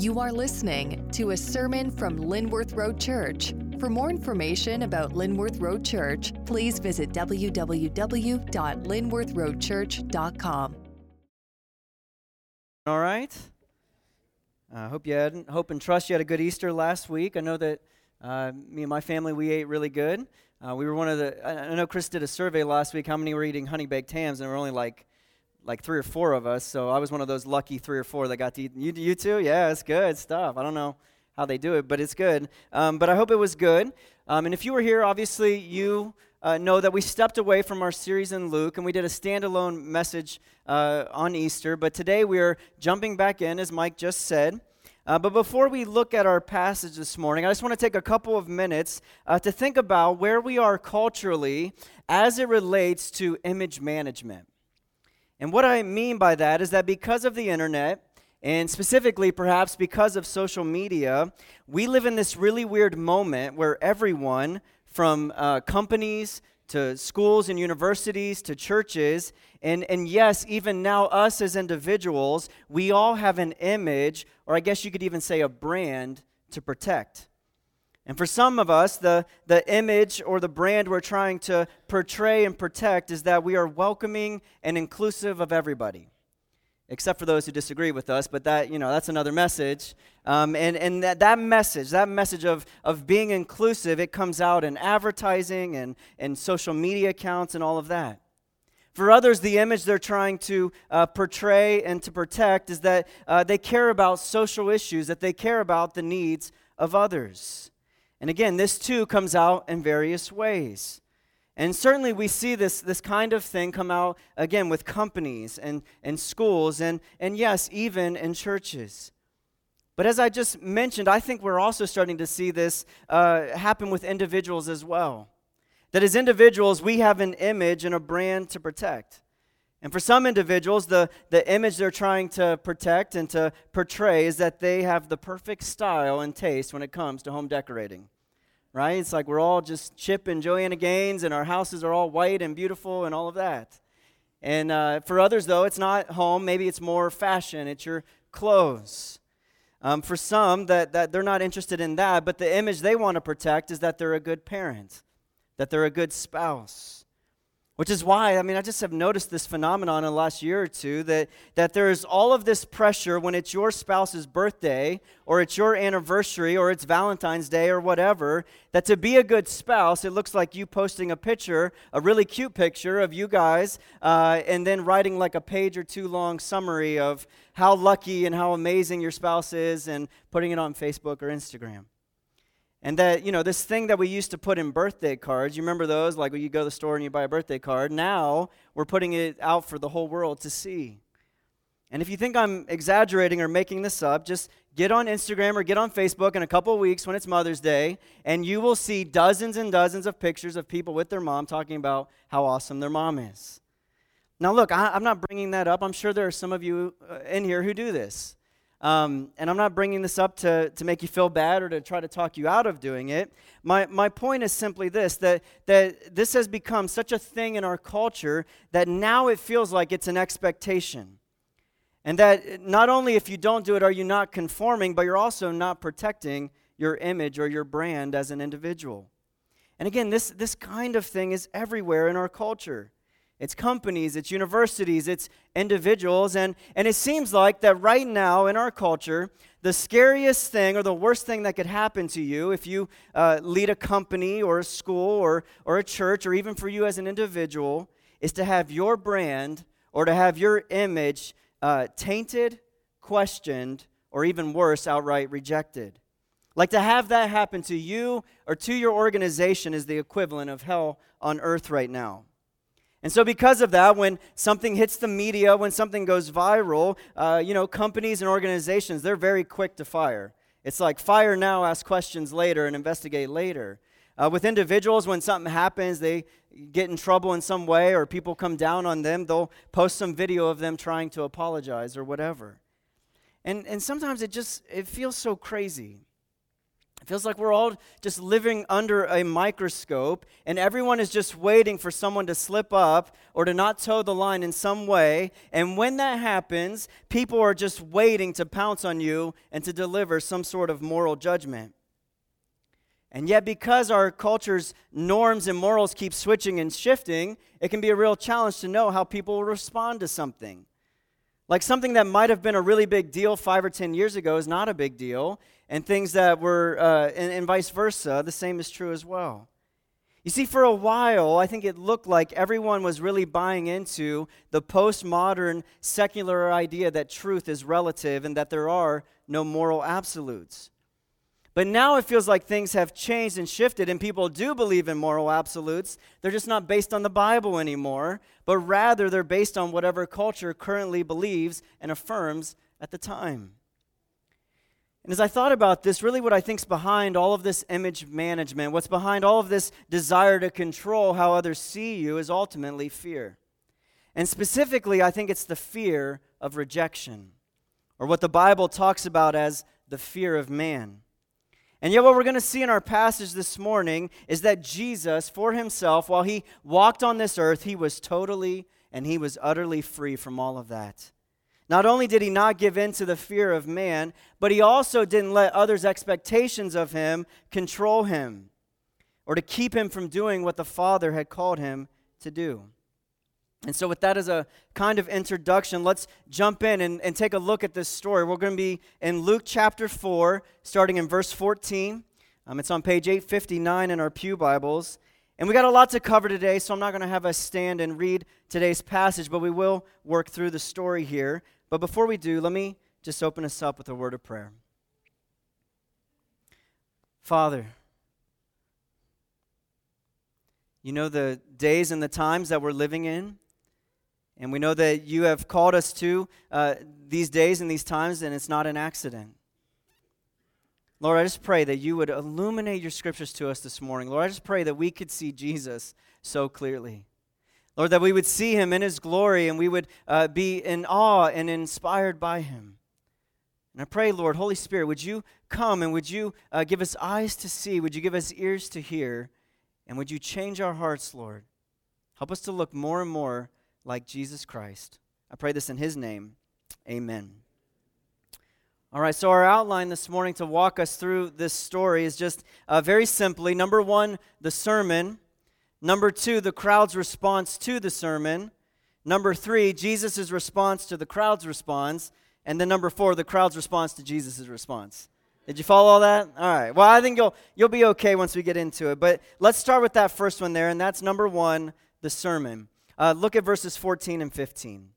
You are listening to a sermon from Linworth Road Church. For more information about Linworth Road Church, please visit www.linworthroadchurch.com. All right. I uh, hope you had, hope and trust you had a good Easter last week. I know that uh, me and my family we ate really good. Uh, we were one of the. I know Chris did a survey last week. How many were eating honey baked hams? And we're only like like three or four of us. So I was one of those lucky three or four that got to eat. You, you too? Yeah, it's good stuff. I don't know how they do it, but it's good. Um, but I hope it was good. Um, and if you were here, obviously you uh, know that we stepped away from our series in Luke and we did a standalone message uh, on Easter. But today we are jumping back in, as Mike just said. Uh, but before we look at our passage this morning, I just want to take a couple of minutes uh, to think about where we are culturally as it relates to image management. And what I mean by that is that because of the internet, and specifically perhaps because of social media, we live in this really weird moment where everyone, from uh, companies to schools and universities to churches, and, and yes, even now, us as individuals, we all have an image, or I guess you could even say a brand, to protect. And for some of us, the, the image or the brand we're trying to portray and protect is that we are welcoming and inclusive of everybody, except for those who disagree with us, but that, you know, that's another message. Um, and and that, that message, that message of, of being inclusive, it comes out in advertising and, and social media accounts and all of that. For others, the image they're trying to uh, portray and to protect is that uh, they care about social issues, that they care about the needs of others. And again, this too comes out in various ways. And certainly we see this, this kind of thing come out again with companies and, and schools and, and yes, even in churches. But as I just mentioned, I think we're also starting to see this uh, happen with individuals as well. That as individuals, we have an image and a brand to protect. And for some individuals, the, the image they're trying to protect and to portray is that they have the perfect style and taste when it comes to home decorating. Right? It's like we're all just Chip and Joanna Gaines, and our houses are all white and beautiful and all of that. And uh, for others, though, it's not home. Maybe it's more fashion, it's your clothes. Um, for some, that, that they're not interested in that, but the image they want to protect is that they're a good parent, that they're a good spouse which is why, I mean, I just have noticed this phenomenon in the last year or two that, that there's all of this pressure when it's your spouse's birthday or it's your anniversary or it's Valentine's Day or whatever, that to be a good spouse, it looks like you posting a picture, a really cute picture of you guys, uh, and then writing like a page or two long summary of how lucky and how amazing your spouse is and putting it on Facebook or Instagram. And that, you know, this thing that we used to put in birthday cards, you remember those? Like when you go to the store and you buy a birthday card. Now we're putting it out for the whole world to see. And if you think I'm exaggerating or making this up, just get on Instagram or get on Facebook in a couple weeks when it's Mother's Day, and you will see dozens and dozens of pictures of people with their mom talking about how awesome their mom is. Now, look, I, am not bringing that up. I'm sure there are some of you uh, in here who do this. Um, and I'm not bringing this up to, to make you feel bad or to try to talk you out of doing it. My, my point is simply this that, that this has become such a thing in our culture that now it feels like it's an expectation. And that not only if you don't do it are you not conforming, but you're also not protecting your image or your brand as an individual. And again, this, this kind of thing is everywhere in our culture it's companies, it's universities, it's individuals. And, and it seems like that right now in our culture, the scariest thing or the worst thing that could happen to you if you uh, lead a company or a school or, or a church or even for you as an individual is to have your brand or to have your image uh, tainted, questioned, or even worse, outright rejected. Like to have that happen to you or to your organization is the equivalent of hell on earth right now. And so, because of that, when something hits the media, when something goes viral, uh, you know, companies and organizations, they're very quick to fire. It's like fire now, ask questions later, and investigate later. Uh, with individuals, when something happens, they get in trouble in some way, or people come down on them, they'll post some video of them trying to apologize or whatever. And, and sometimes it just it feels so crazy. It feels like we're all just living under a microscope, and everyone is just waiting for someone to slip up or to not toe the line in some way. And when that happens, people are just waiting to pounce on you and to deliver some sort of moral judgment. And yet, because our culture's norms and morals keep switching and shifting, it can be a real challenge to know how people will respond to something. Like something that might have been a really big deal five or ten years ago is not a big deal, and things that were, uh, and, and vice versa, the same is true as well. You see, for a while, I think it looked like everyone was really buying into the postmodern secular idea that truth is relative and that there are no moral absolutes. But now it feels like things have changed and shifted, and people do believe in moral absolutes. They're just not based on the Bible anymore, but rather they're based on whatever culture currently believes and affirms at the time. And as I thought about this, really what I think is behind all of this image management, what's behind all of this desire to control how others see you, is ultimately fear. And specifically, I think it's the fear of rejection, or what the Bible talks about as the fear of man. And yet, what we're going to see in our passage this morning is that Jesus, for himself, while he walked on this earth, he was totally and he was utterly free from all of that. Not only did he not give in to the fear of man, but he also didn't let others' expectations of him control him or to keep him from doing what the Father had called him to do. And so, with that as a kind of introduction, let's jump in and, and take a look at this story. We're going to be in Luke chapter 4, starting in verse 14. Um, it's on page 859 in our Pew Bibles. And we got a lot to cover today, so I'm not going to have us stand and read today's passage, but we will work through the story here. But before we do, let me just open us up with a word of prayer. Father, you know the days and the times that we're living in. And we know that you have called us to uh, these days and these times, and it's not an accident. Lord, I just pray that you would illuminate your scriptures to us this morning. Lord, I just pray that we could see Jesus so clearly. Lord, that we would see him in his glory and we would uh, be in awe and inspired by him. And I pray, Lord, Holy Spirit, would you come and would you uh, give us eyes to see? Would you give us ears to hear? And would you change our hearts, Lord? Help us to look more and more like Jesus Christ. I pray this in his name. Amen. All right, so our outline this morning to walk us through this story is just uh, very simply number one, the sermon. Number two, the crowd's response to the sermon. Number three, Jesus' response to the crowd's response. And then number four, the crowd's response to Jesus' response. Did you follow all that? All right. Well, I think you'll you'll be okay once we get into it. But let's start with that first one there, and that's number one, the sermon. Uh, look at verses 14 and 15.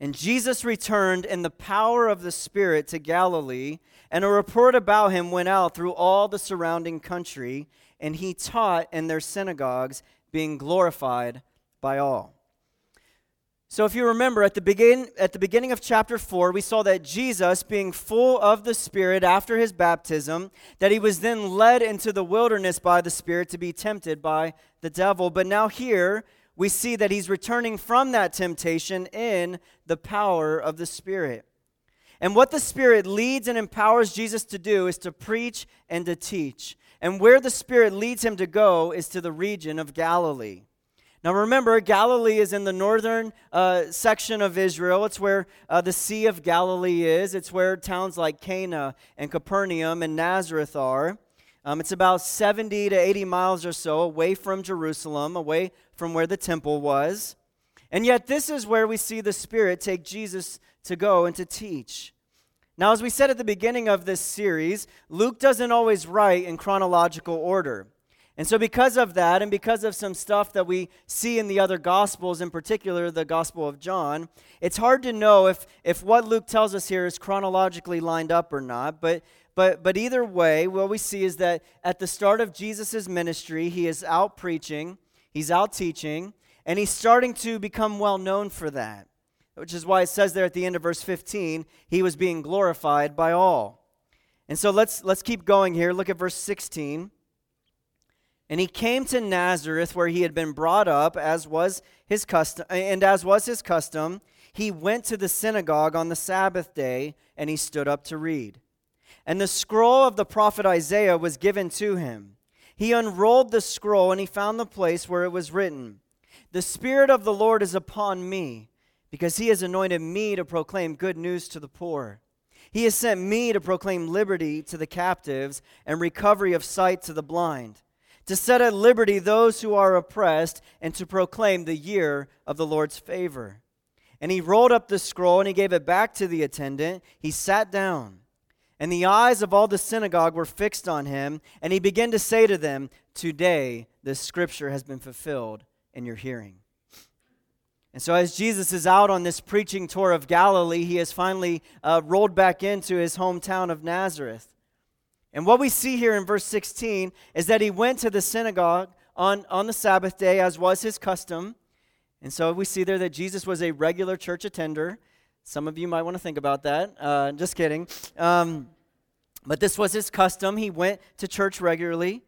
And Jesus returned in the power of the Spirit to Galilee, and a report about him went out through all the surrounding country, and he taught in their synagogues, being glorified by all. So, if you remember, at the, begin, at the beginning of chapter 4, we saw that Jesus, being full of the Spirit after his baptism, that he was then led into the wilderness by the Spirit to be tempted by the devil. But now, here, we see that he's returning from that temptation in the power of the Spirit. And what the Spirit leads and empowers Jesus to do is to preach and to teach. And where the Spirit leads him to go is to the region of Galilee. Now remember, Galilee is in the northern uh, section of Israel. It's where uh, the Sea of Galilee is. It's where towns like Cana and Capernaum and Nazareth are. Um, it's about 70 to 80 miles or so away from Jerusalem, away from where the temple was. And yet, this is where we see the Spirit take Jesus to go and to teach. Now, as we said at the beginning of this series, Luke doesn't always write in chronological order. And so, because of that, and because of some stuff that we see in the other Gospels, in particular the Gospel of John, it's hard to know if, if what Luke tells us here is chronologically lined up or not. But but, but either way, what we see is that at the start of Jesus' ministry, he is out preaching, he's out teaching, and he's starting to become well known for that, which is why it says there at the end of verse 15, he was being glorified by all. And so let's, let's keep going here. Look at verse 16. And he came to Nazareth where he had been brought up, as was his custom, and as was his custom, he went to the synagogue on the Sabbath day, and he stood up to read. And the scroll of the prophet Isaiah was given to him. He unrolled the scroll and he found the place where it was written The Spirit of the Lord is upon me, because he has anointed me to proclaim good news to the poor. He has sent me to proclaim liberty to the captives and recovery of sight to the blind, to set at liberty those who are oppressed, and to proclaim the year of the Lord's favor. And he rolled up the scroll and he gave it back to the attendant. He sat down. And the eyes of all the synagogue were fixed on him, and he began to say to them, Today this scripture has been fulfilled in your hearing. And so, as Jesus is out on this preaching tour of Galilee, he has finally uh, rolled back into his hometown of Nazareth. And what we see here in verse 16 is that he went to the synagogue on, on the Sabbath day, as was his custom. And so we see there that Jesus was a regular church attender. Some of you might want to think about that. Uh, just kidding. Um, but this was his custom. He went to church regularly.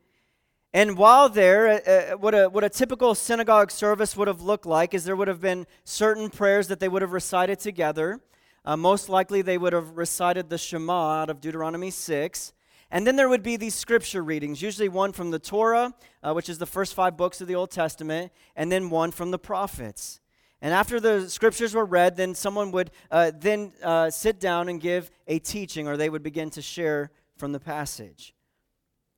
And while there, uh, uh, what, a, what a typical synagogue service would have looked like is there would have been certain prayers that they would have recited together. Uh, most likely, they would have recited the Shema out of Deuteronomy 6. And then there would be these scripture readings, usually one from the Torah, uh, which is the first five books of the Old Testament, and then one from the prophets. And after the scriptures were read, then someone would uh, then uh, sit down and give a teaching, or they would begin to share from the passage.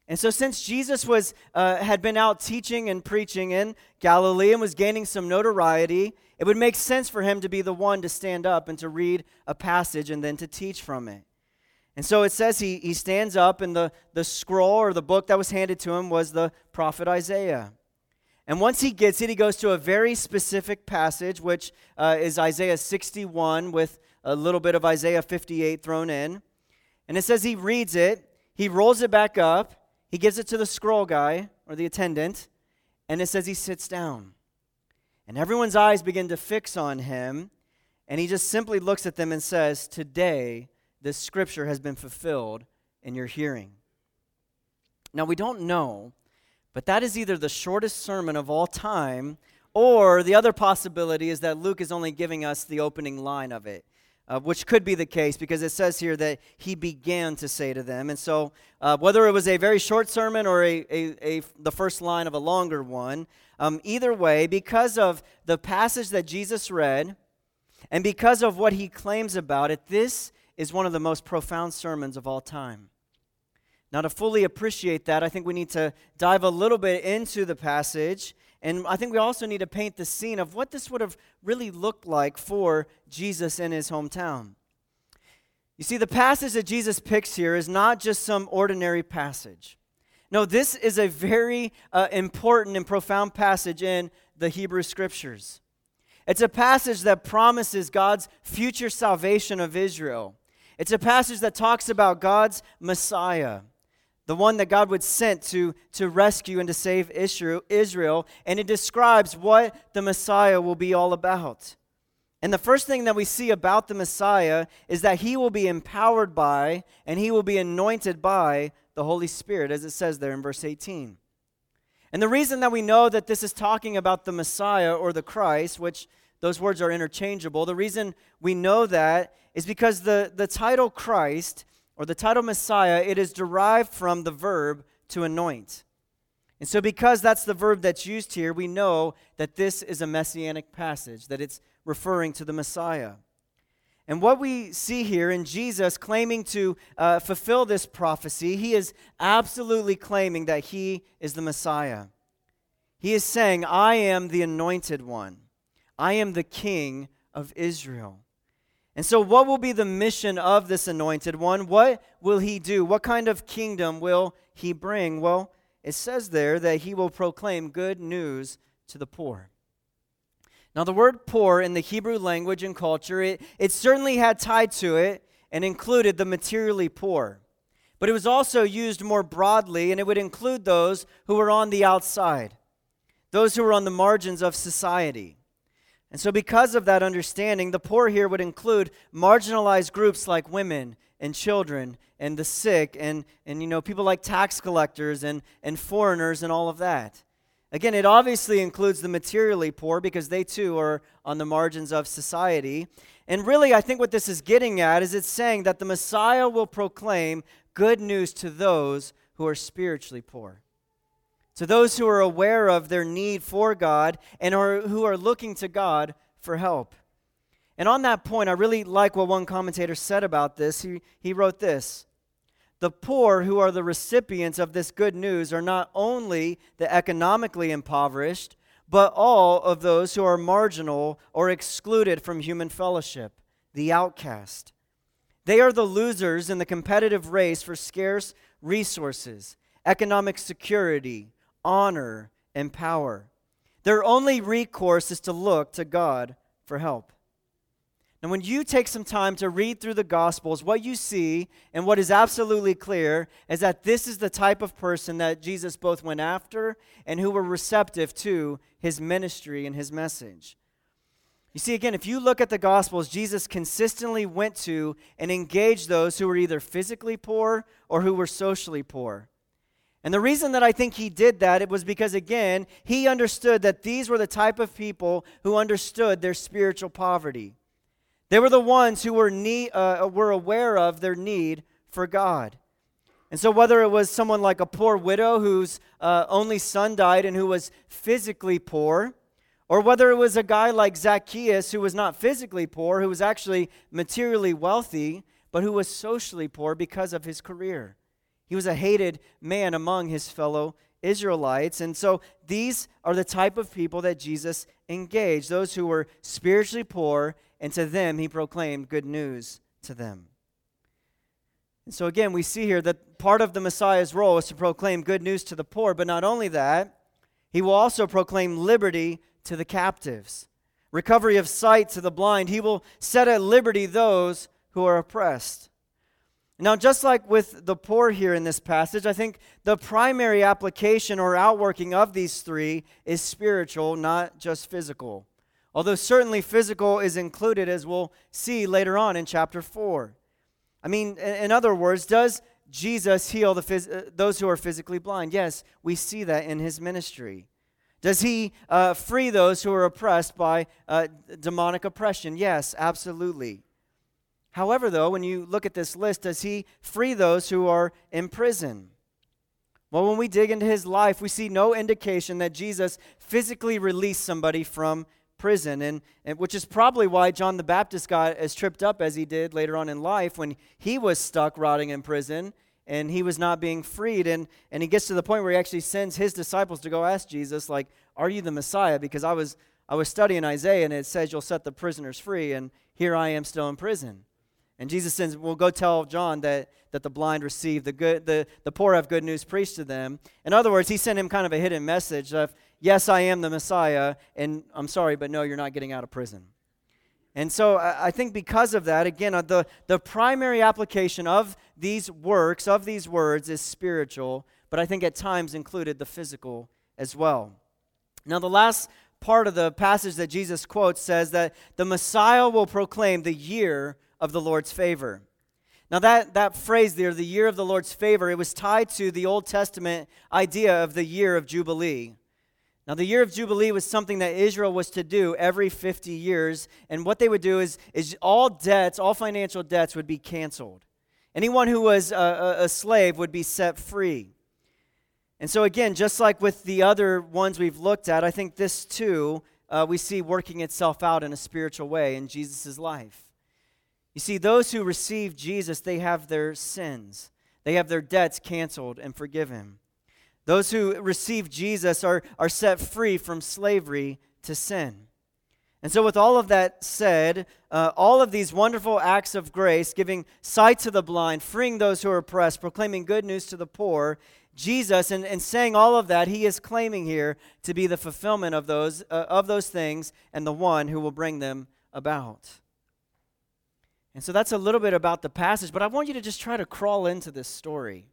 And so, since Jesus was, uh, had been out teaching and preaching in Galilee and was gaining some notoriety, it would make sense for him to be the one to stand up and to read a passage and then to teach from it. And so it says he, he stands up, and the, the scroll or the book that was handed to him was the prophet Isaiah. And once he gets it, he goes to a very specific passage, which uh, is Isaiah 61 with a little bit of Isaiah 58 thrown in. And it says he reads it, he rolls it back up, he gives it to the scroll guy or the attendant, and it says he sits down. And everyone's eyes begin to fix on him, and he just simply looks at them and says, Today, this scripture has been fulfilled in your hearing. Now, we don't know but that is either the shortest sermon of all time, or the other possibility is that Luke is only giving us the opening line of it. Uh, which could be the case because it says here that he began to say to them. And so, uh, whether it was a very short sermon or a, a, a the first line of a longer one, um, either way, because of the passage that Jesus read and because of what he claims about it, this is one of the most profound sermons of all time. Now, to fully appreciate that, I think we need to dive a little bit into the passage. And I think we also need to paint the scene of what this would have really looked like for Jesus in his hometown. You see, the passage that Jesus picks here is not just some ordinary passage. No, this is a very uh, important and profound passage in the Hebrew Scriptures. It's a passage that promises God's future salvation of Israel. It's a passage that talks about God's Messiah the one that God would send to, to rescue and to save Israel, and it describes what the Messiah will be all about. And the first thing that we see about the Messiah is that he will be empowered by and he will be anointed by the Holy Spirit, as it says there in verse 18. And the reason that we know that this is talking about the Messiah or the Christ, which those words are interchangeable, the reason we know that is because the, the title Christ or the title Messiah, it is derived from the verb to anoint. And so, because that's the verb that's used here, we know that this is a messianic passage, that it's referring to the Messiah. And what we see here in Jesus claiming to uh, fulfill this prophecy, he is absolutely claiming that he is the Messiah. He is saying, I am the anointed one, I am the king of Israel. And so, what will be the mission of this anointed one? What will he do? What kind of kingdom will he bring? Well, it says there that he will proclaim good news to the poor. Now, the word poor in the Hebrew language and culture, it, it certainly had tied to it and included the materially poor. But it was also used more broadly, and it would include those who were on the outside, those who were on the margins of society. And so, because of that understanding, the poor here would include marginalized groups like women and children and the sick and, and you know, people like tax collectors and, and foreigners and all of that. Again, it obviously includes the materially poor because they too are on the margins of society. And really, I think what this is getting at is it's saying that the Messiah will proclaim good news to those who are spiritually poor, to those who are aware of their need for God and are, who are looking to God for help. And on that point, I really like what one commentator said about this. He, he wrote this The poor who are the recipients of this good news are not only the economically impoverished, but all of those who are marginal or excluded from human fellowship, the outcast. They are the losers in the competitive race for scarce resources, economic security, honor, and power. Their only recourse is to look to God for help. Now, when you take some time to read through the Gospels, what you see and what is absolutely clear is that this is the type of person that Jesus both went after and who were receptive to his ministry and his message. You see, again, if you look at the Gospels, Jesus consistently went to and engaged those who were either physically poor or who were socially poor. And the reason that I think he did that it was because again, he understood that these were the type of people who understood their spiritual poverty. They were the ones who were, need, uh, were aware of their need for God. And so, whether it was someone like a poor widow whose uh, only son died and who was physically poor, or whether it was a guy like Zacchaeus who was not physically poor, who was actually materially wealthy, but who was socially poor because of his career. He was a hated man among his fellow Israelites. And so, these are the type of people that Jesus engaged those who were spiritually poor and to them he proclaimed good news to them. And so again, we see here that part of the Messiah's role is to proclaim good news to the poor, but not only that, he will also proclaim liberty to the captives, recovery of sight to the blind. He will set at liberty those who are oppressed. Now, just like with the poor here in this passage, I think the primary application or outworking of these three is spiritual, not just physical although certainly physical is included, as we'll see later on in chapter 4. I mean, in other words, does Jesus heal the phys- uh, those who are physically blind? Yes, we see that in his ministry. Does he uh, free those who are oppressed by uh, demonic oppression? Yes, absolutely. However, though, when you look at this list, does he free those who are in prison? Well, when we dig into his life, we see no indication that Jesus physically released somebody from prison, and, and which is probably why John the Baptist got as tripped up as he did later on in life when he was stuck rotting in prison and he was not being freed. And, and he gets to the point where he actually sends his disciples to go ask Jesus, like, Are you the Messiah? Because I was, I was studying Isaiah and it says you'll set the prisoners free, and here I am still in prison. And Jesus says, Well, go tell John that, that the blind receive, the, good, the, the poor have good news preached to them. In other words, he sent him kind of a hidden message of, Yes, I am the Messiah, and I'm sorry, but no, you're not getting out of prison. And so I think because of that, again, uh, the, the primary application of these works, of these words, is spiritual, but I think at times included the physical as well. Now, the last part of the passage that Jesus quotes says that the Messiah will proclaim the year of the Lord's favor. Now, that, that phrase there, the year of the Lord's favor, it was tied to the Old Testament idea of the year of Jubilee. Now, the year of Jubilee was something that Israel was to do every 50 years. And what they would do is, is all debts, all financial debts would be canceled. Anyone who was a, a, slave would be set free. And so, again, just like with the other ones we've looked at, I think this too uh, we see working itself out in a spiritual way in Jesus' life. You see, those who receive Jesus, they have their sins, they have their debts canceled and forgiven. Those who receive Jesus are, are set free from slavery to sin. And so, with all of that said, uh, all of these wonderful acts of grace, giving sight to the blind, freeing those who are oppressed, proclaiming good news to the poor, Jesus, and, and saying all of that, he is claiming here to be the fulfillment of those, uh, of those things and the one who will bring them about. And so that's a little bit about the passage, but I want you to just try to crawl into this story.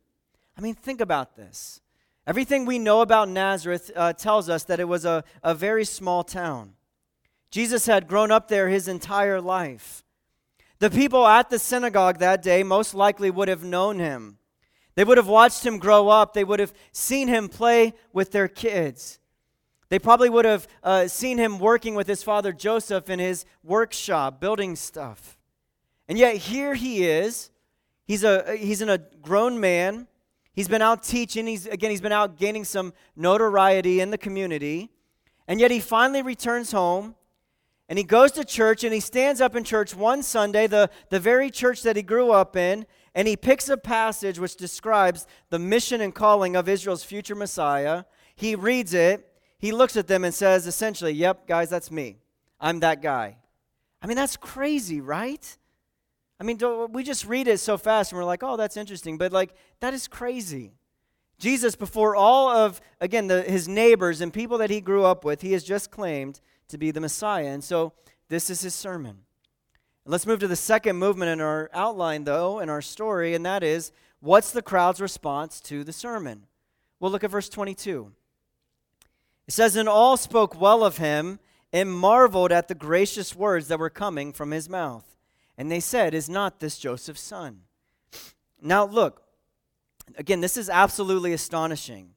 I mean, think about this. Everything we know about Nazareth uh, tells us that it was a, a very small town. Jesus had grown up there his entire life. The people at the synagogue that day most likely would have known him. They would have watched him grow up, they would have seen him play with their kids. They probably would have uh, seen him working with his father Joseph in his workshop, building stuff. And yet here he is. He's a he's in a grown man. He's been out teaching. He's again he's been out gaining some notoriety in the community. And yet he finally returns home and he goes to church and he stands up in church one Sunday, the, the very church that he grew up in, and he picks a passage which describes the mission and calling of Israel's future Messiah. He reads it, he looks at them and says, essentially, Yep, guys, that's me. I'm that guy. I mean, that's crazy, right? I mean, we just read it so fast and we're like, oh, that's interesting. But, like, that is crazy. Jesus, before all of, again, the, his neighbors and people that he grew up with, he has just claimed to be the Messiah. And so this is his sermon. Let's move to the second movement in our outline, though, in our story, and that is what's the crowd's response to the sermon? We'll look at verse 22. It says, And all spoke well of him and marveled at the gracious words that were coming from his mouth. And they said, Is not this Joseph's son? Now, look, again, this is absolutely astonishing.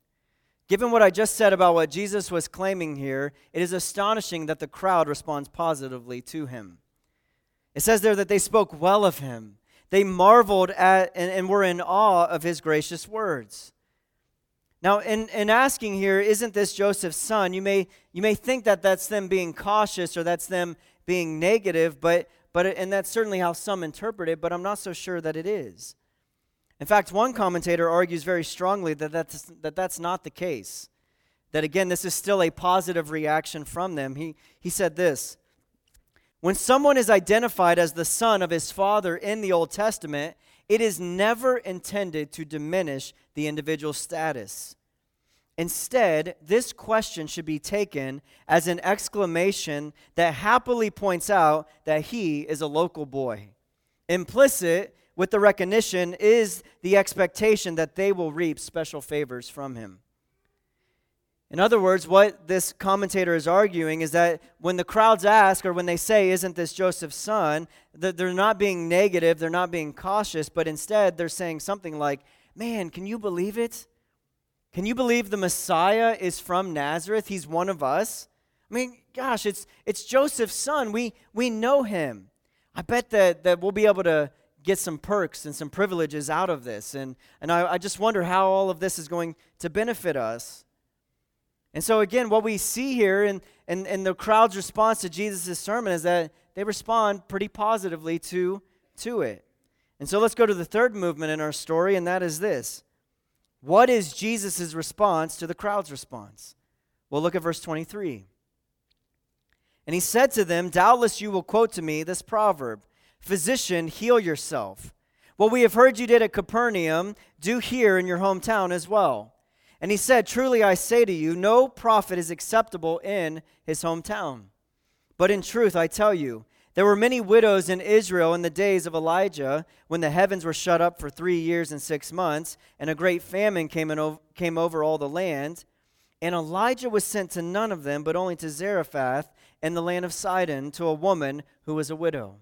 Given what I just said about what Jesus was claiming here, it is astonishing that the crowd responds positively to him. It says there that they spoke well of him. They marveled at and, and were in awe of his gracious words. Now, in, in asking here, isn't this Joseph's son? You may, you may think that that's them being cautious or that's them being negative, but, but and that's certainly how some interpret it, but I'm not so sure that it is. In fact, one commentator argues very strongly that that's, that that's not the case. That again, this is still a positive reaction from them. He, he said this When someone is identified as the son of his father in the Old Testament, it is never intended to diminish the individual's status. Instead, this question should be taken as an exclamation that happily points out that he is a local boy. Implicit with the recognition is the expectation that they will reap special favors from him. In other words, what this commentator is arguing is that when the crowds ask or when they say, Isn't this Joseph's son? that they're not being negative, they're not being cautious, but instead they're saying something like, Man, can you believe it? Can you believe the Messiah is from Nazareth? He's one of us. I mean, gosh, it's, it's Joseph's son. We, we know him. I bet that, that we'll be able to get some perks and some privileges out of this. And, and I, I just wonder how all of this is going to benefit us. And so, again, what we see here in, in, in the crowd's response to Jesus' sermon is that they respond pretty positively to, to it. And so let's go to the third movement in our story, and that is this What is Jesus' response to the crowd's response? Well, look at verse 23. And he said to them, Doubtless you will quote to me this proverb Physician, heal yourself. What we have heard you did at Capernaum, do here in your hometown as well. And he said, Truly I say to you, no prophet is acceptable in his hometown. But in truth, I tell you, there were many widows in Israel in the days of Elijah, when the heavens were shut up for three years and six months, and a great famine came, in, came over all the land. And Elijah was sent to none of them, but only to Zarephath in the land of Sidon, to a woman who was a widow.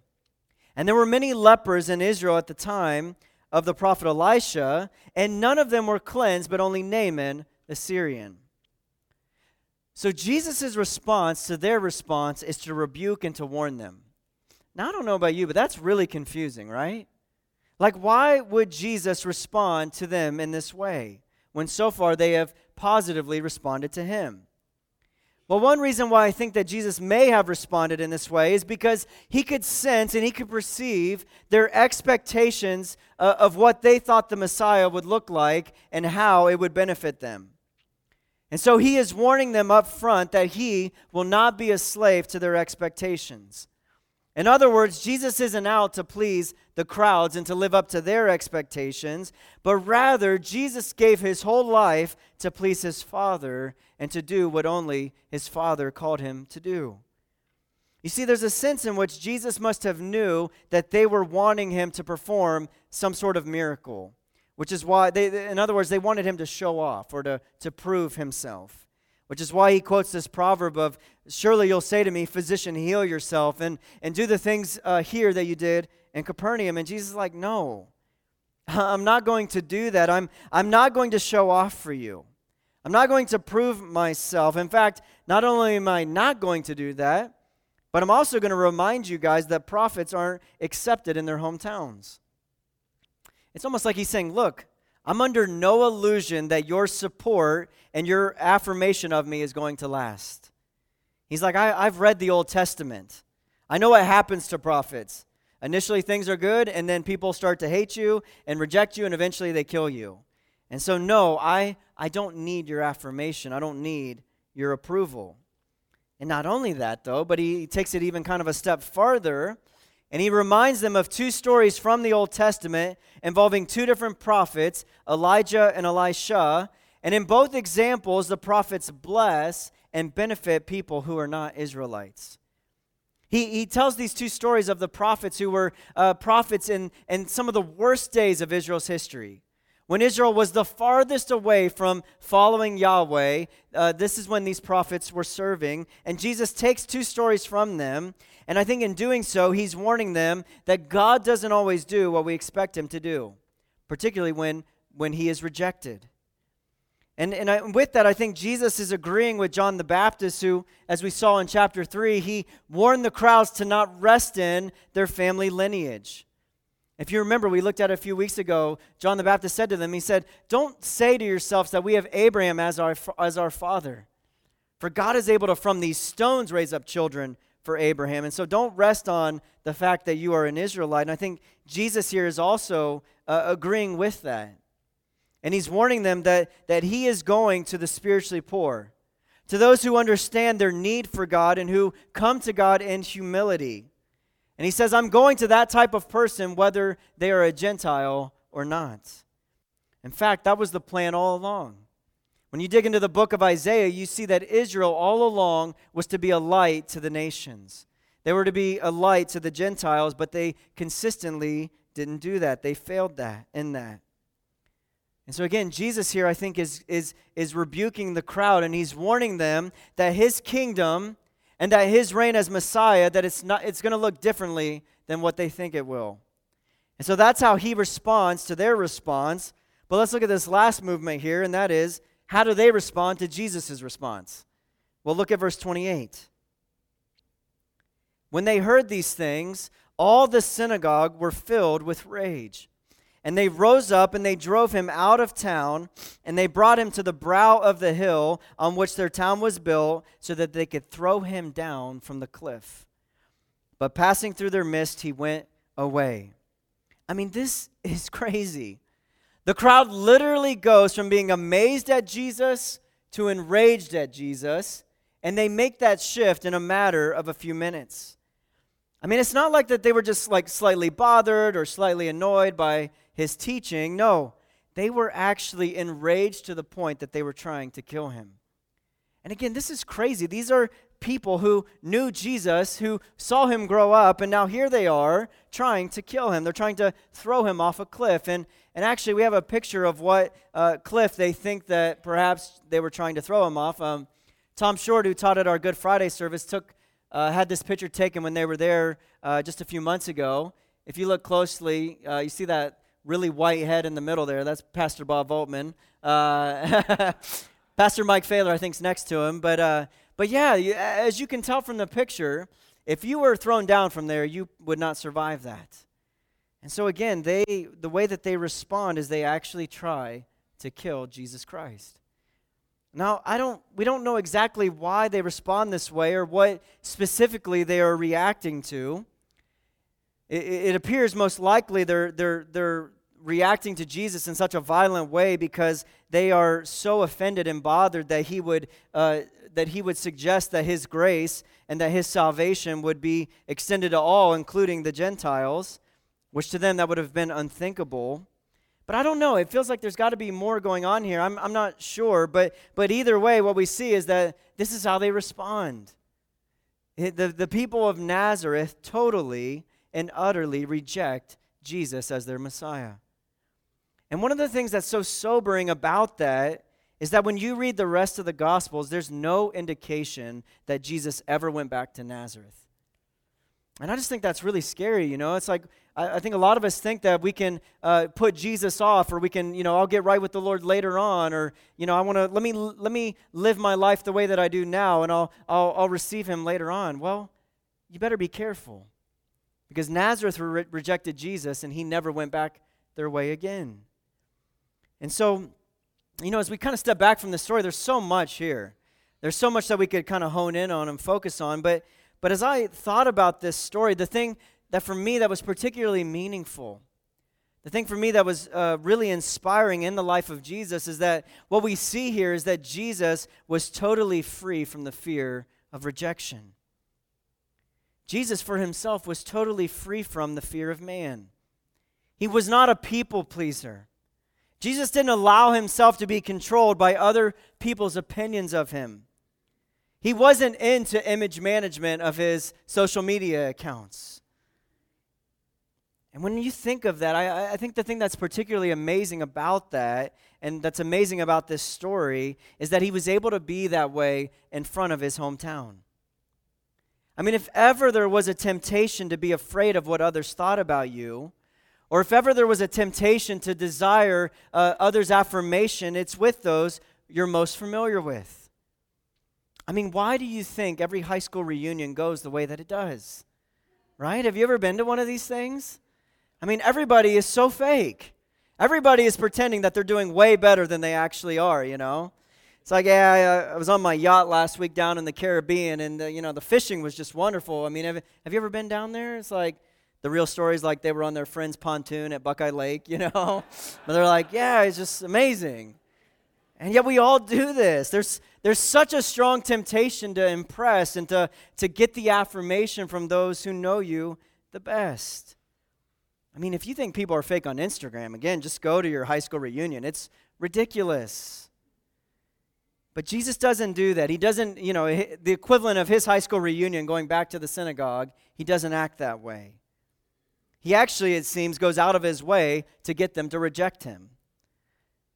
And there were many lepers in Israel at the time of the prophet Elisha, and none of them were cleansed, but only Naaman the Syrian. So Jesus' response to their response is to rebuke and to warn them. Now, I don't know about you, but that's really confusing, right? Like, why would Jesus respond to them in this way when so far they have positively responded to him? Well, one reason why I think that Jesus may have responded in this way is because he could sense and he could perceive their expectations uh, of what they thought the Messiah would look like and how it would benefit them. And so he is warning them up front that he will not be a slave to their expectations. In other words, Jesus isn't out to please the crowds and to live up to their expectations, but rather, Jesus gave his whole life to please his Father and to do what only his Father called him to do. You see, there's a sense in which Jesus must have knew that they were wanting him to perform some sort of miracle, which is why, they, in other words, they wanted him to show off or to, to prove himself which is why he quotes this proverb of surely you'll say to me physician heal yourself and, and do the things uh, here that you did in capernaum and jesus is like no i'm not going to do that i'm, I'm not going to show off for you I'm not going to prove myself. In fact, not only am I not going to do that, but I'm also going to remind you guys that prophets aren't accepted in their hometowns. It's almost like he's saying, Look, I'm under no illusion that your support and your affirmation of me is going to last. He's like, I, have read the Old Testament. I know what happens to prophets. Initially, things are good, and then people start to hate you and reject you, and eventually they kill you. And so, no, I, I don't need your affirmation. I don't need your approval. And not only that, though, but he takes it even kind of a step farther and he reminds them of two stories from the Old Testament involving two different prophets, Elijah and Elisha. And in both examples, the prophets bless and benefit people who are not Israelites. He, he tells these two stories of the prophets who were uh, prophets in, in some of the worst days of Israel's history. When Israel was the farthest away from following Yahweh, uh, this is when these prophets were serving. And Jesus takes two stories from them. And I think in doing so, he's warning them that God doesn't always do what we expect him to do, particularly when, when he is rejected. And, and I, with that, I think Jesus is agreeing with John the Baptist, who, as we saw in chapter 3, he warned the crowds to not rest in their family lineage. If you remember, we looked at a few weeks ago. John the Baptist said to them, He said, Don't say to yourselves that we have Abraham as our, as our father. For God is able to, from these stones, raise up children for Abraham. And so don't rest on the fact that you are an Israelite. And I think Jesus here is also uh, agreeing with that. And he's warning them that, that he is going to the spiritually poor, to those who understand their need for God and who come to God in humility. And he says, I'm going to that type of person whether they are a Gentile or not. In fact, that was the plan all along. When you dig into the book of Isaiah, you see that Israel all along was to be a light to the nations. They were to be a light to the Gentiles, but they consistently didn't do that. They failed that in that. And so again, Jesus here I think is is is rebuking the crowd and he's warning them that his kingdom and that his reign as Messiah, that it's, not, it's going to look differently than what they think it will. And so that's how he responds to their response. But let's look at this last movement here, and that is how do they respond to Jesus' response? Well, look at verse 28. When they heard these things, all the synagogue were filled with rage. And they rose up and they drove him out of town, and they brought him to the brow of the hill on which their town was built, so that they could throw him down from the cliff. But passing through their midst, he went away. I mean, this is crazy. The crowd literally goes from being amazed at Jesus to enraged at Jesus, and they make that shift in a matter of a few minutes. I mean, it's not like that they were just like slightly bothered or slightly annoyed by his teaching. No, they were actually enraged to the point that they were trying to kill him. And again, this is crazy. These are people who knew Jesus, who saw him grow up, and now here they are trying to kill him. They're trying to throw him off a cliff. And, and actually, we have a picture of what uh, cliff they think that perhaps they were trying to throw him off. Um, Tom Short, who taught at our Good Friday service, took uh, had this picture taken when they were there uh, just a few months ago. If you look closely, uh, you see that really white head in the middle there. That's Pastor Bob Voltman. Uh, Pastor Mike Failer, I think, is next to him. But, uh, but yeah, you, as you can tell from the picture, if you were thrown down from there, you would not survive that. And so again, they the way that they respond is they actually try to kill Jesus Christ. Now, I don't we don't know exactly why they respond this way or what specifically they are reacting to. It, it appears most likely they're, they're, they're reacting to Jesus in such a violent way because they are so offended and bothered that he would uh, that he would suggest that his grace and that his salvation would be extended to all, including the Gentiles, which to them that would have been unthinkable. But I don't know. It feels like there's got to be more going on here. I'm, I'm not sure. But, but either way, what we see is that this is how they respond. The, the people of Nazareth totally and utterly reject Jesus as their Messiah. And one of the things that's so sobering about that is that when you read the rest of the Gospels, there's no indication that Jesus ever went back to Nazareth. And I just think that's really scary, you know? It's like, I, think a lot of us think that we can uh, put Jesus off, or we can, you know, I'll get right with the Lord later on, or, you know, I want to, let me, let me live my life the way that I do now, and I'll, I'll, I'll receive him later on. Well, you better be careful. Because Nazareth re- rejected Jesus, and he never went back their way again. And so, you know, as we kind of step back from the story, there's so much here. There's so much that we could kind of hone in on and focus on. But, but as I thought about this story, the thing that for me that was particularly meaningful, the thing for me that was uh, really inspiring in the life of Jesus is that what we see here is that Jesus was totally free from the fear of rejection. Jesus, for himself, was totally free from the fear of man. He was not a people pleaser. Jesus didn't allow himself to be controlled by other people's opinions of him. He wasn't into image management of his social media accounts. And when you think of that, I, I, think the thing that's particularly amazing about that, and that's amazing about this story, is that he was able to be that way in front of his hometown. I mean, if ever there was a temptation to be afraid of what others thought about you, or if ever there was a temptation to desire uh, others' affirmation, it's with those you're most familiar with. I mean, why do you think every high school reunion goes the way that it does? Right? Have you ever been to one of these things? I mean, everybody is so fake. Everybody is pretending that they're doing way better than they actually are, you know? It's like, yeah, I, I was on my yacht last week down in the Caribbean, and, uh, you know, the fishing was just wonderful. I mean, have, have you ever been down there? It's like, the real stories like they were on their friend's pontoon at Buckeye Lake, you know? but they're like, yeah, it's just amazing. And yet we all do this. There's, there's such a strong temptation to impress and to, to get the affirmation from those who know you the best. I mean, if you think people are fake on Instagram, again, just go to your high school reunion. It's ridiculous. But Jesus doesn't do that. He doesn't, you know, the equivalent of his high school reunion going back to the synagogue, he doesn't act that way. He actually, it seems, goes out of his way to get them to reject him.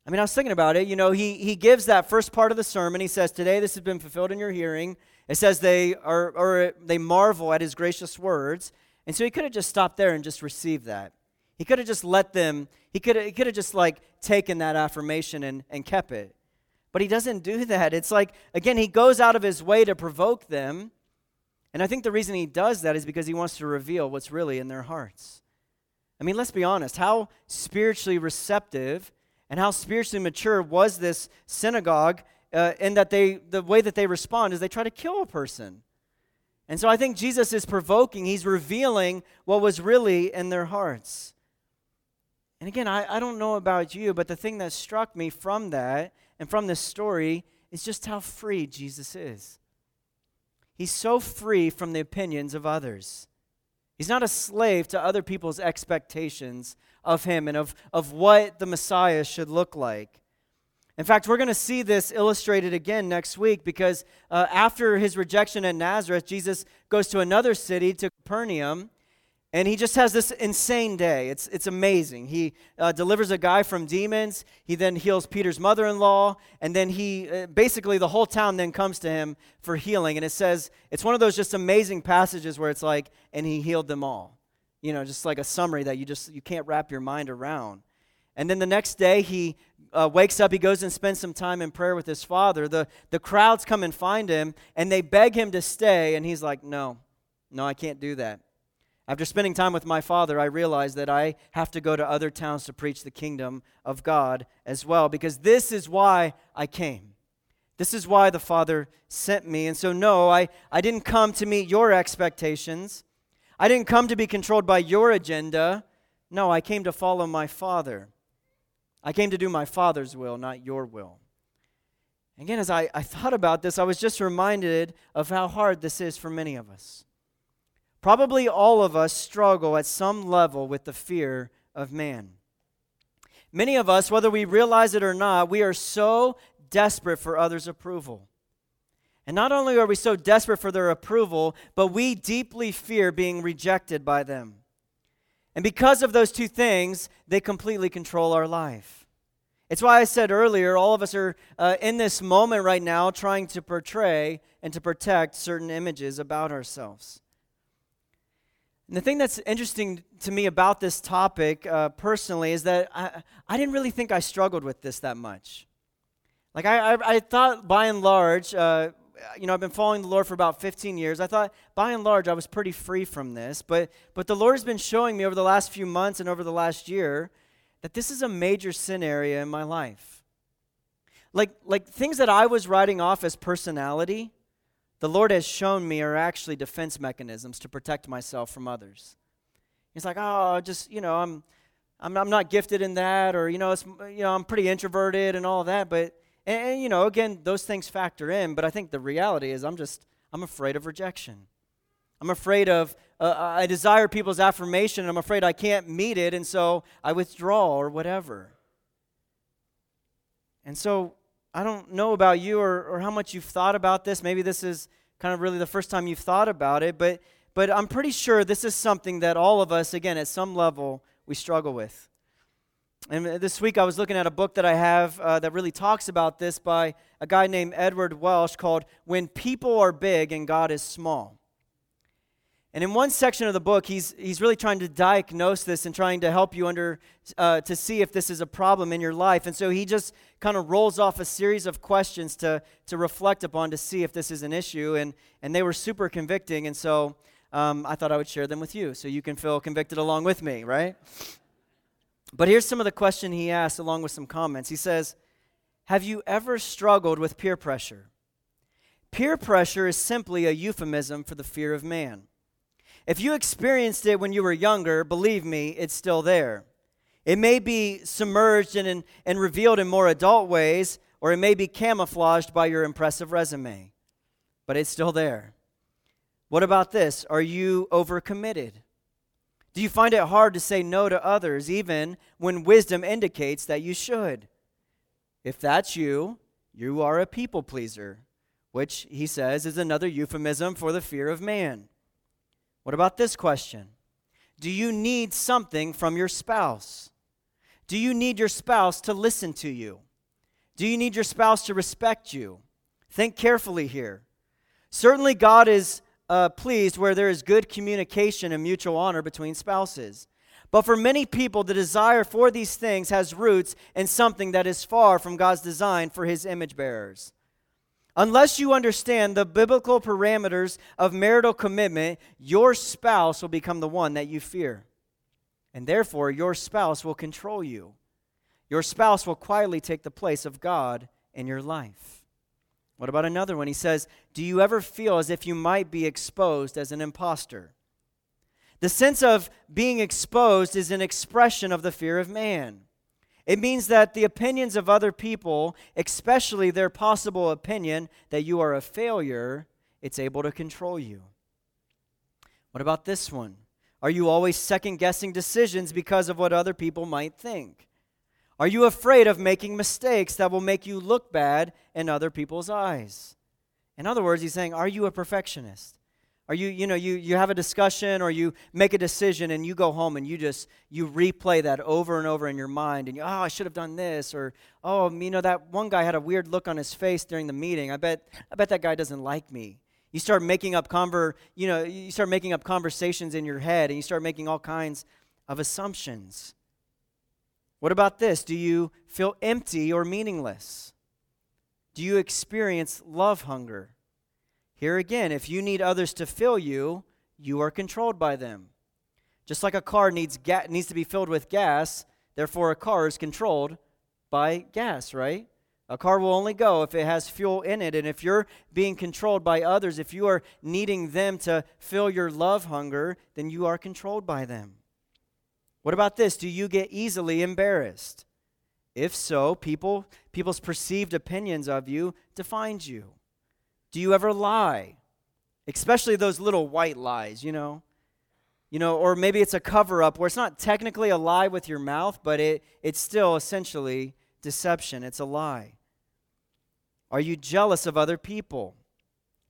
I mean, I was thinking about it. You know, he, he gives that first part of the sermon. He says, Today this has been fulfilled in your hearing. It says they are or they marvel at his gracious words. And so he could have just stopped there and just received that. He could have just let them, he could have, he could have just like taken that affirmation and, and kept it. But he doesn't do that. It's like, again, he goes out of his way to provoke them. And I think the reason he does that is because he wants to reveal what's really in their hearts. I mean, let's be honest. How spiritually receptive and how spiritually mature was this synagogue uh, in that they, the way that they respond is they try to kill a person. And so I think Jesus is provoking, he's revealing what was really in their hearts. And again, I, I don't know about you, but the thing that struck me from that and from this story is just how free Jesus is. He's so free from the opinions of others. He's not a slave to other people's expectations of him and of, of what the Messiah should look like. In fact, we're going to see this illustrated again next week because uh, after his rejection at Nazareth, Jesus goes to another city, to Capernaum, and he just has this insane day. It's, it's amazing. He uh, delivers a guy from demons. He then heals Peter's mother in law. And then he uh, basically, the whole town then comes to him for healing. And it says, it's one of those just amazing passages where it's like, and he healed them all. You know, just like a summary that you just you can't wrap your mind around. And then the next day, he uh, wakes up, he goes and spends some time in prayer with his father. The, the crowds come and find him, and they beg him to stay. And he's like, no, no, I can't do that. After spending time with my father, I realized that I have to go to other towns to preach the kingdom of God as well, because this is why I came. This is why the Father sent me. And so, no, I, I didn't come to meet your expectations. I didn't come to be controlled by your agenda. No, I came to follow my Father. I came to do my Father's will, not your will. Again, as I, I thought about this, I was just reminded of how hard this is for many of us. Probably all of us struggle at some level with the fear of man. Many of us, whether we realize it or not, we are so desperate for others' approval. And not only are we so desperate for their approval, but we deeply fear being rejected by them. And because of those two things, they completely control our life. It's why I said earlier, all of us are uh, in this moment right now trying to portray and to protect certain images about ourselves. And the thing that's interesting to me about this topic uh, personally is that I, I didn't really think I struggled with this that much. Like, I, I, I thought by and large, uh, you know, I've been following the Lord for about 15 years. I thought by and large I was pretty free from this. But, but the Lord has been showing me over the last few months and over the last year that this is a major sin area in my life. Like, like things that I was writing off as personality the Lord has shown me are actually defense mechanisms to protect myself from others. He's like, oh, just, you know, I'm, I'm, I'm not gifted in that, or, you know, it's, you know, I'm pretty introverted and all that. But, and, and, you know, again, those things factor in. But I think the reality is I'm just, I'm afraid of rejection. I'm afraid of, uh, I desire people's affirmation, and I'm afraid I can't meet it, and so I withdraw or whatever. And so I don't know about you or, or how much you've thought about this. Maybe this is kind of really the first time you've thought about it, but, but I'm pretty sure this is something that all of us, again, at some level, we struggle with. And this week I was looking at a book that I have uh, that really talks about this by a guy named Edward Welch called When People Are Big and God is Small. And in one section of the book, he's, he's really trying to diagnose this and trying to help you under, uh, to see if this is a problem in your life. And so he just kind of rolls off a series of questions to, to reflect upon to see if this is an issue. And, and they were super convicting. And so um, I thought I would share them with you so you can feel convicted along with me, right? But here's some of the question he asks along with some comments. He says, Have you ever struggled with peer pressure? Peer pressure is simply a euphemism for the fear of man. If you experienced it when you were younger, believe me, it's still there. It may be submerged and, and revealed in more adult ways, or it may be camouflaged by your impressive resume, but it's still there. What about this? Are you overcommitted? Do you find it hard to say no to others, even when wisdom indicates that you should? If that's you, you are a people pleaser, which he says is another euphemism for the fear of man. What about this question? Do you need something from your spouse? Do you need your spouse to listen to you? Do you need your spouse to respect you? Think carefully here. Certainly, God is uh, pleased where there is good communication and mutual honor between spouses. But for many people, the desire for these things has roots in something that is far from God's design for his image bearers. Unless you understand the biblical parameters of marital commitment, your spouse will become the one that you fear. And therefore, your spouse will control you. Your spouse will quietly take the place of God in your life. What about another one? He says, Do you ever feel as if you might be exposed as an impostor? The sense of being exposed is an expression of the fear of man. It means that the opinions of other people, especially their possible opinion that you are a failure, it's able to control you. What about this one? Are you always second guessing decisions because of what other people might think? Are you afraid of making mistakes that will make you look bad in other people's eyes? In other words, he's saying, Are you a perfectionist? Or you, you know, you, you have a discussion or you make a decision and you go home and you just, you replay that over and over in your mind and you, oh, I should have done this. Or, oh, you know, that one guy had a weird look on his face during the meeting. I bet, I bet that guy doesn't like me. You start making up conver, you know, you start making up conversations in your head and you start making all kinds of assumptions. What about this? Do you feel empty or meaningless? Do you experience love hunger? Here again, if you need others to fill you, you are controlled by them. Just like a car needs, ga- needs to be filled with gas, therefore a car is controlled by gas, right? A car will only go if it has fuel in it. And if you're being controlled by others, if you are needing them to fill your love hunger, then you are controlled by them. What about this? Do you get easily embarrassed? If so, people, people's perceived opinions of you defines you. Do you ever lie? Especially those little white lies, you know? You know, or maybe it's a cover up where it's not technically a lie with your mouth, but it, it's still essentially deception. It's a lie. Are you jealous of other people?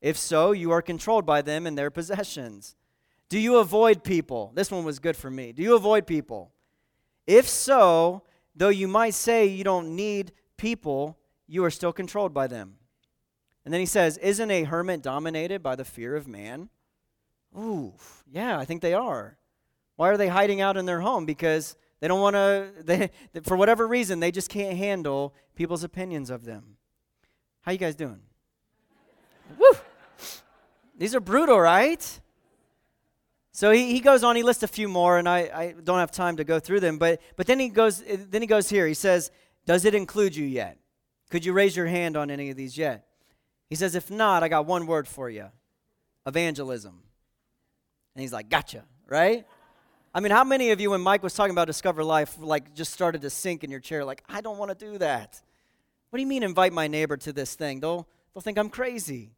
If so, you are controlled by them and their possessions. Do you avoid people? This one was good for me. Do you avoid people? If so, though you might say you don't need people, you are still controlled by them. And then he says, Isn't a hermit dominated by the fear of man? Ooh, yeah, I think they are. Why are they hiding out in their home? Because they don't want to, they, for whatever reason, they just can't handle people's opinions of them. How you guys doing? Woo! These are brutal, right? So he, he goes on, he lists a few more, and I, I don't have time to go through them, but, but then, he goes, then he goes here. He says, Does it include you yet? Could you raise your hand on any of these yet? He says, If not, I got one word for you evangelism. And he's like, Gotcha, right? I mean, how many of you, when Mike was talking about Discover Life, like just started to sink in your chair, like, I don't want to do that? What do you mean invite my neighbor to this thing? They'll, they'll think I'm crazy.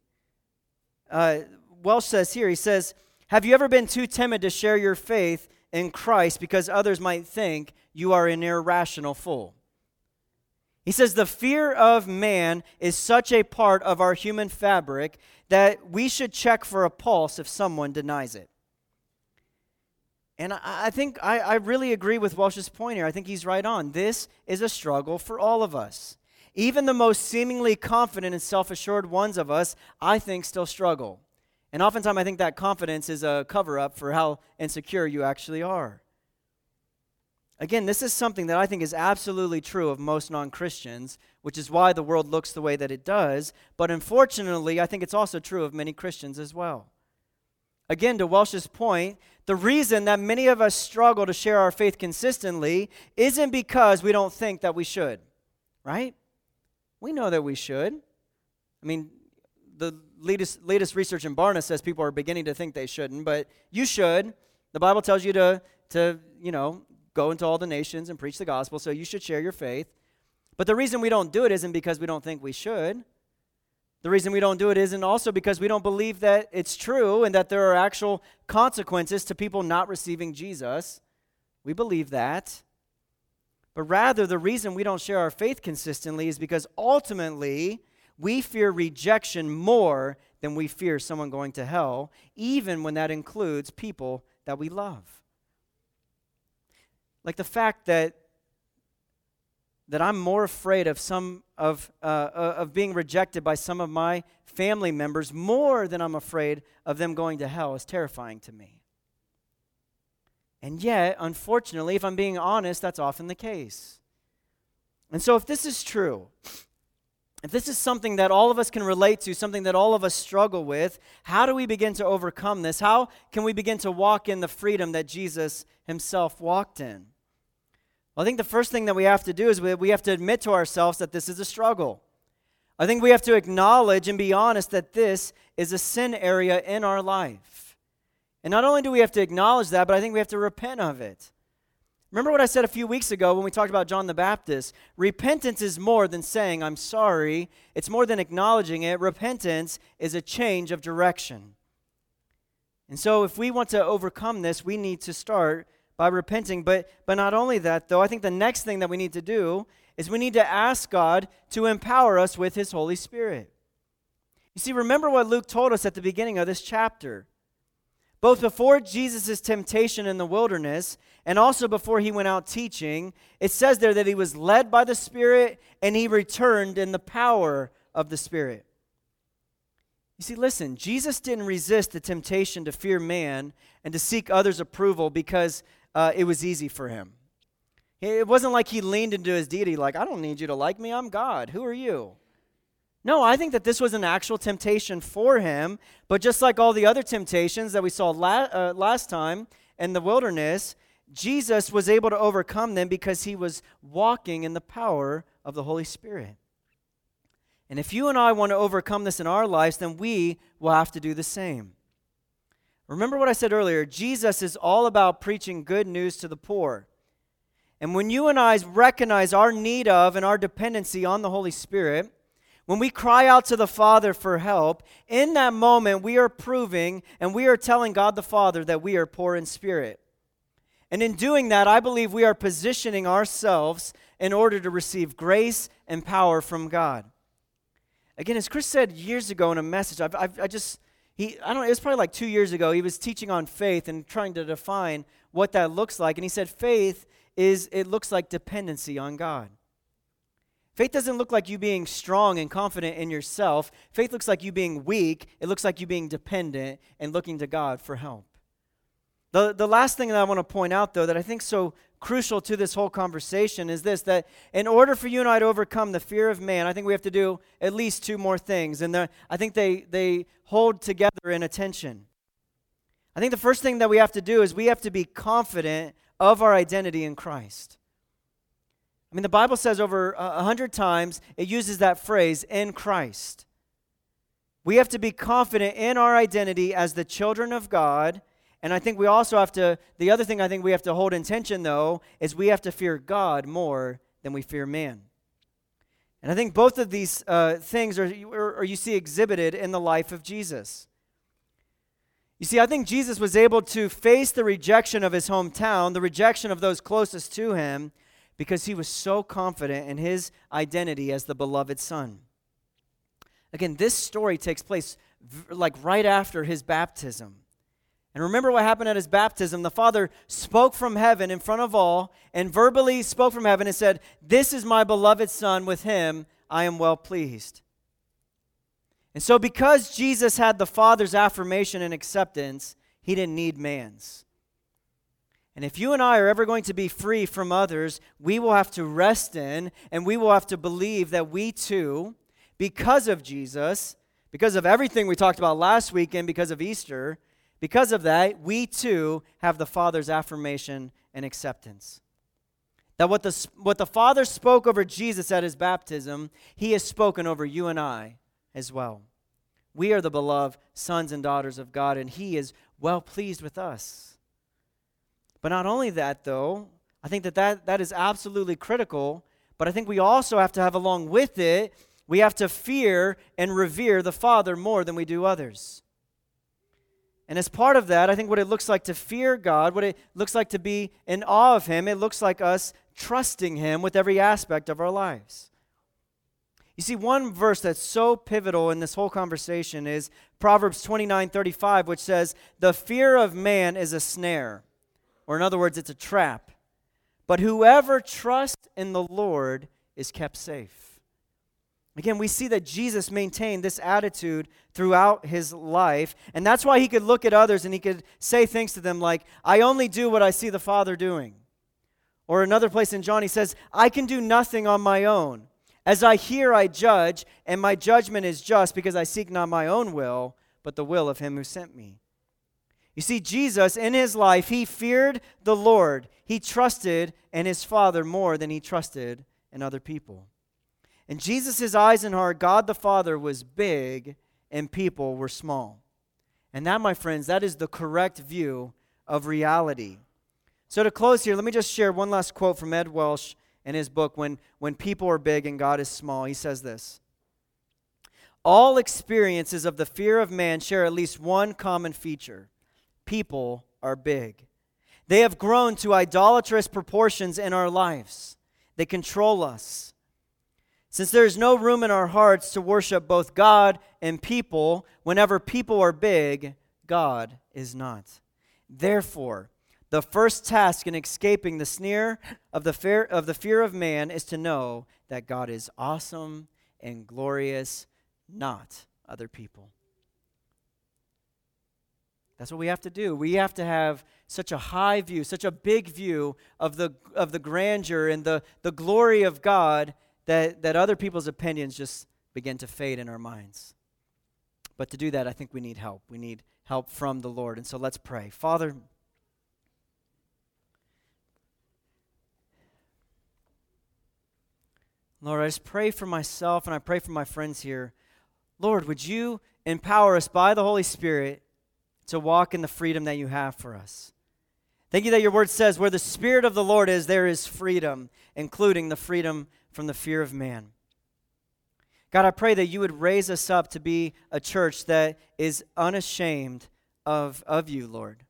Uh, Welch says here, he says, Have you ever been too timid to share your faith in Christ because others might think you are an irrational fool? He says, The fear of man is such a part of our human fabric that we should check for a pulse if someone denies it. And I, think I, I really agree with Welch's point here. I think he's right on. This is a struggle for all of us. Even the most seemingly confident and self assured ones of us, I think, still struggle. And oftentimes, I think that confidence is a cover up for how insecure you actually are. Again, this is something that I think is absolutely true of most non Christians, which is why the world looks the way that it does. But unfortunately, I think it's also true of many Christians as well. Again, to Welch's point, the reason that many of us struggle to share our faith consistently isn't because we don't think that we should, right? We know that we should. I mean, the latest, latest research in Barna says people are beginning to think they shouldn't, but you should. The Bible tells you to, to you know, go into all the nations and preach the gospel, so you should share your faith. But the reason we don't do it isn't because we don't think we should. The reason we don't do it isn't also because we don't believe that it's true and that there are actual consequences to people not receiving Jesus. We believe that. But rather, the reason we don't share our faith consistently is because ultimately we fear rejection more than we fear someone going to hell, even when that includes people that we love. Like the fact that that I'm more afraid of some of uh, uh of being rejected by some of my family members more than I'm afraid of them going to hell is terrifying to me. And yet, unfortunately, if I'm being honest, that's often the case. And so, if this is true, if this is something that all of us can relate to, something that all of us struggle with, how do we begin to overcome this? How can we begin to walk in the freedom that Jesus himself walked in? Well, I think the first thing that we have to do is we have to admit to ourselves that this is a struggle. I think we have to acknowledge and be honest that this is a sin area in our life. And not only do we have to acknowledge that, but I think we have to repent of it. Remember what I said a few weeks ago when we talked about John the Baptist? Repentance is more than saying, I'm sorry. It's more than acknowledging it. Repentance is a change of direction. And so, if we want to overcome this, we need to start by repenting. But, but not only that, though, I think the next thing that we need to do is we need to ask God to empower us with His Holy Spirit. You see, remember what Luke told us at the beginning of this chapter. Both before Jesus' temptation in the wilderness and also before he went out teaching, it says there that he was led by the Spirit and he returned in the power of the Spirit. You see, listen, Jesus didn't resist the temptation to fear man and to seek others' approval because uh, it was easy for him. It wasn't like he leaned into his deity, like, I don't need you to like me, I'm God. Who are you? No, I think that this was an actual temptation for him. But just like all the other temptations that we saw la- uh, last time in the wilderness, Jesus was able to overcome them because he was walking in the power of the Holy Spirit. And if you and I want to overcome this in our lives, then we will have to do the same. Remember what I said earlier Jesus is all about preaching good news to the poor. And when you and I recognize our need of and our dependency on the Holy Spirit, when we cry out to the Father for help, in that moment we are proving and we are telling God the Father that we are poor in spirit. And in doing that, I believe we are positioning ourselves in order to receive grace and power from God. Again, as Chris said years ago in a message, I've, I've, i just, he, I don't know, it was probably like two years ago, he was teaching on faith and trying to define what that looks like. And he said, faith is, it looks like dependency on God. Faith doesn't look like you being strong and confident in yourself. Faith looks like you being weak. It looks like you being dependent and looking to God for help. The, the last thing that I want to point out, though, that I think so crucial to this whole conversation is this that in order for you and I to overcome the fear of man, I think we have to do at least two more things. And I think they, they hold together in attention. I think the first thing that we have to do is we have to be confident of our identity in Christ. I mean, the Bible says over a hundred times, it uses that phrase, in Christ. We have to be confident in our identity as the children of God. And I think we also have to, the other thing I think we have to hold in tension, though, is we have to fear God more than we fear man. And I think both of these uh, things are, or you see exhibited in the life of Jesus. You see, I think Jesus was able to face the rejection of his hometown, the rejection of those closest to him, because he was so confident in his identity as the beloved son. Again, this story takes place v- like right after his baptism. And remember what happened at his baptism. The Father spoke from heaven in front of all and verbally spoke from heaven and said, This is my beloved Son, with him I am well pleased. And so, because Jesus had the Father's affirmation and acceptance, he didn't need man's. And if you and I are ever going to be free from others, we will have to rest in and we will have to believe that we too, because of Jesus, because of everything we talked about last week and because of Easter, because of that, we too have the Father's affirmation and acceptance. That what the, what the Father spoke over Jesus at his baptism, he has spoken over you and I as well. We are the beloved sons and daughters of God, and he is well pleased with us. But not only that, though, I think that, that that is absolutely critical, but I think we also have to have along with it, we have to fear and revere the Father more than we do others. And as part of that, I think what it looks like to fear God, what it looks like to be in awe of Him, it looks like us trusting Him with every aspect of our lives. You see, one verse that's so pivotal in this whole conversation is Proverbs 29 35, which says, The fear of man is a snare or, in other words, it's a trap. But whoever trusts in the Lord is kept safe. Again, we see that Jesus maintained this attitude throughout his life, and that's why he could look at others and he could say things to them like, I only do what I see the Father doing. Or another place in John, he says, I can do nothing on my own. As I hear, I judge, and my judgment is just because I seek not my own will, but the will of him who sent me. You see, Jesus, in his life, he feared the Lord. He trusted in his Father more than he trusted in other people. In Jesus' eyes and heart, God the Father was big and people were small. And that, my friends, that is the correct view of reality. So, to close here, let me just share one last quote from Ed Welch in his book, When, when People Are Big and God is Small. He says this All experiences of the fear of man share at least one common feature people are big. They have grown to idolatrous proportions in our lives. They control us. Since there is no room in our hearts to worship both God and people, whenever people are big, God is not. Therefore, the first task in escaping the sneer of the fear of, the fear of man is to know that God is awesome and glorious, not other people. That's what we have to do. We have to have such a high view, such a big view of the, of the grandeur and the, the glory of God that, that other people's opinions just begin to fade in our minds. But to do that, I think we need help. We need help from the Lord. And so let's pray. Father, Lord, I just pray for myself and I pray for my friends here. Lord, would you empower us by the Holy Spirit to walk in the freedom that you have for us. Thank you that your word says, where the Spirit of the Lord is, there is freedom, including the freedom from the fear of man. God, I pray that you would raise us up to be a church that is unashamed of, of you, Lord.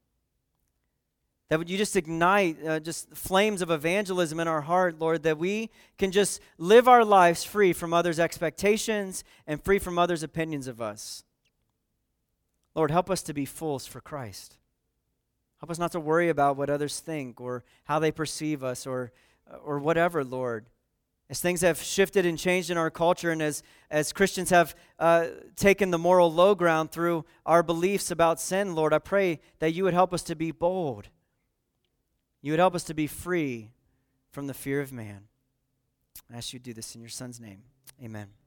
That would you just ignite uh, just flames of evangelism in our heart, Lord, that we can just live our lives free from others' expectations and free from others' opinions of us. Lord, help us to be fools for Christ. Help us not to worry about what others think or how they perceive us or, or whatever, Lord. As things have shifted and changed in our culture, and as, as Christians have uh, taken the moral low ground through our beliefs about sin, Lord, I pray that you would help us to be bold. You would help us to be free from the fear of man. I ask you to do this in your Son's name. Amen.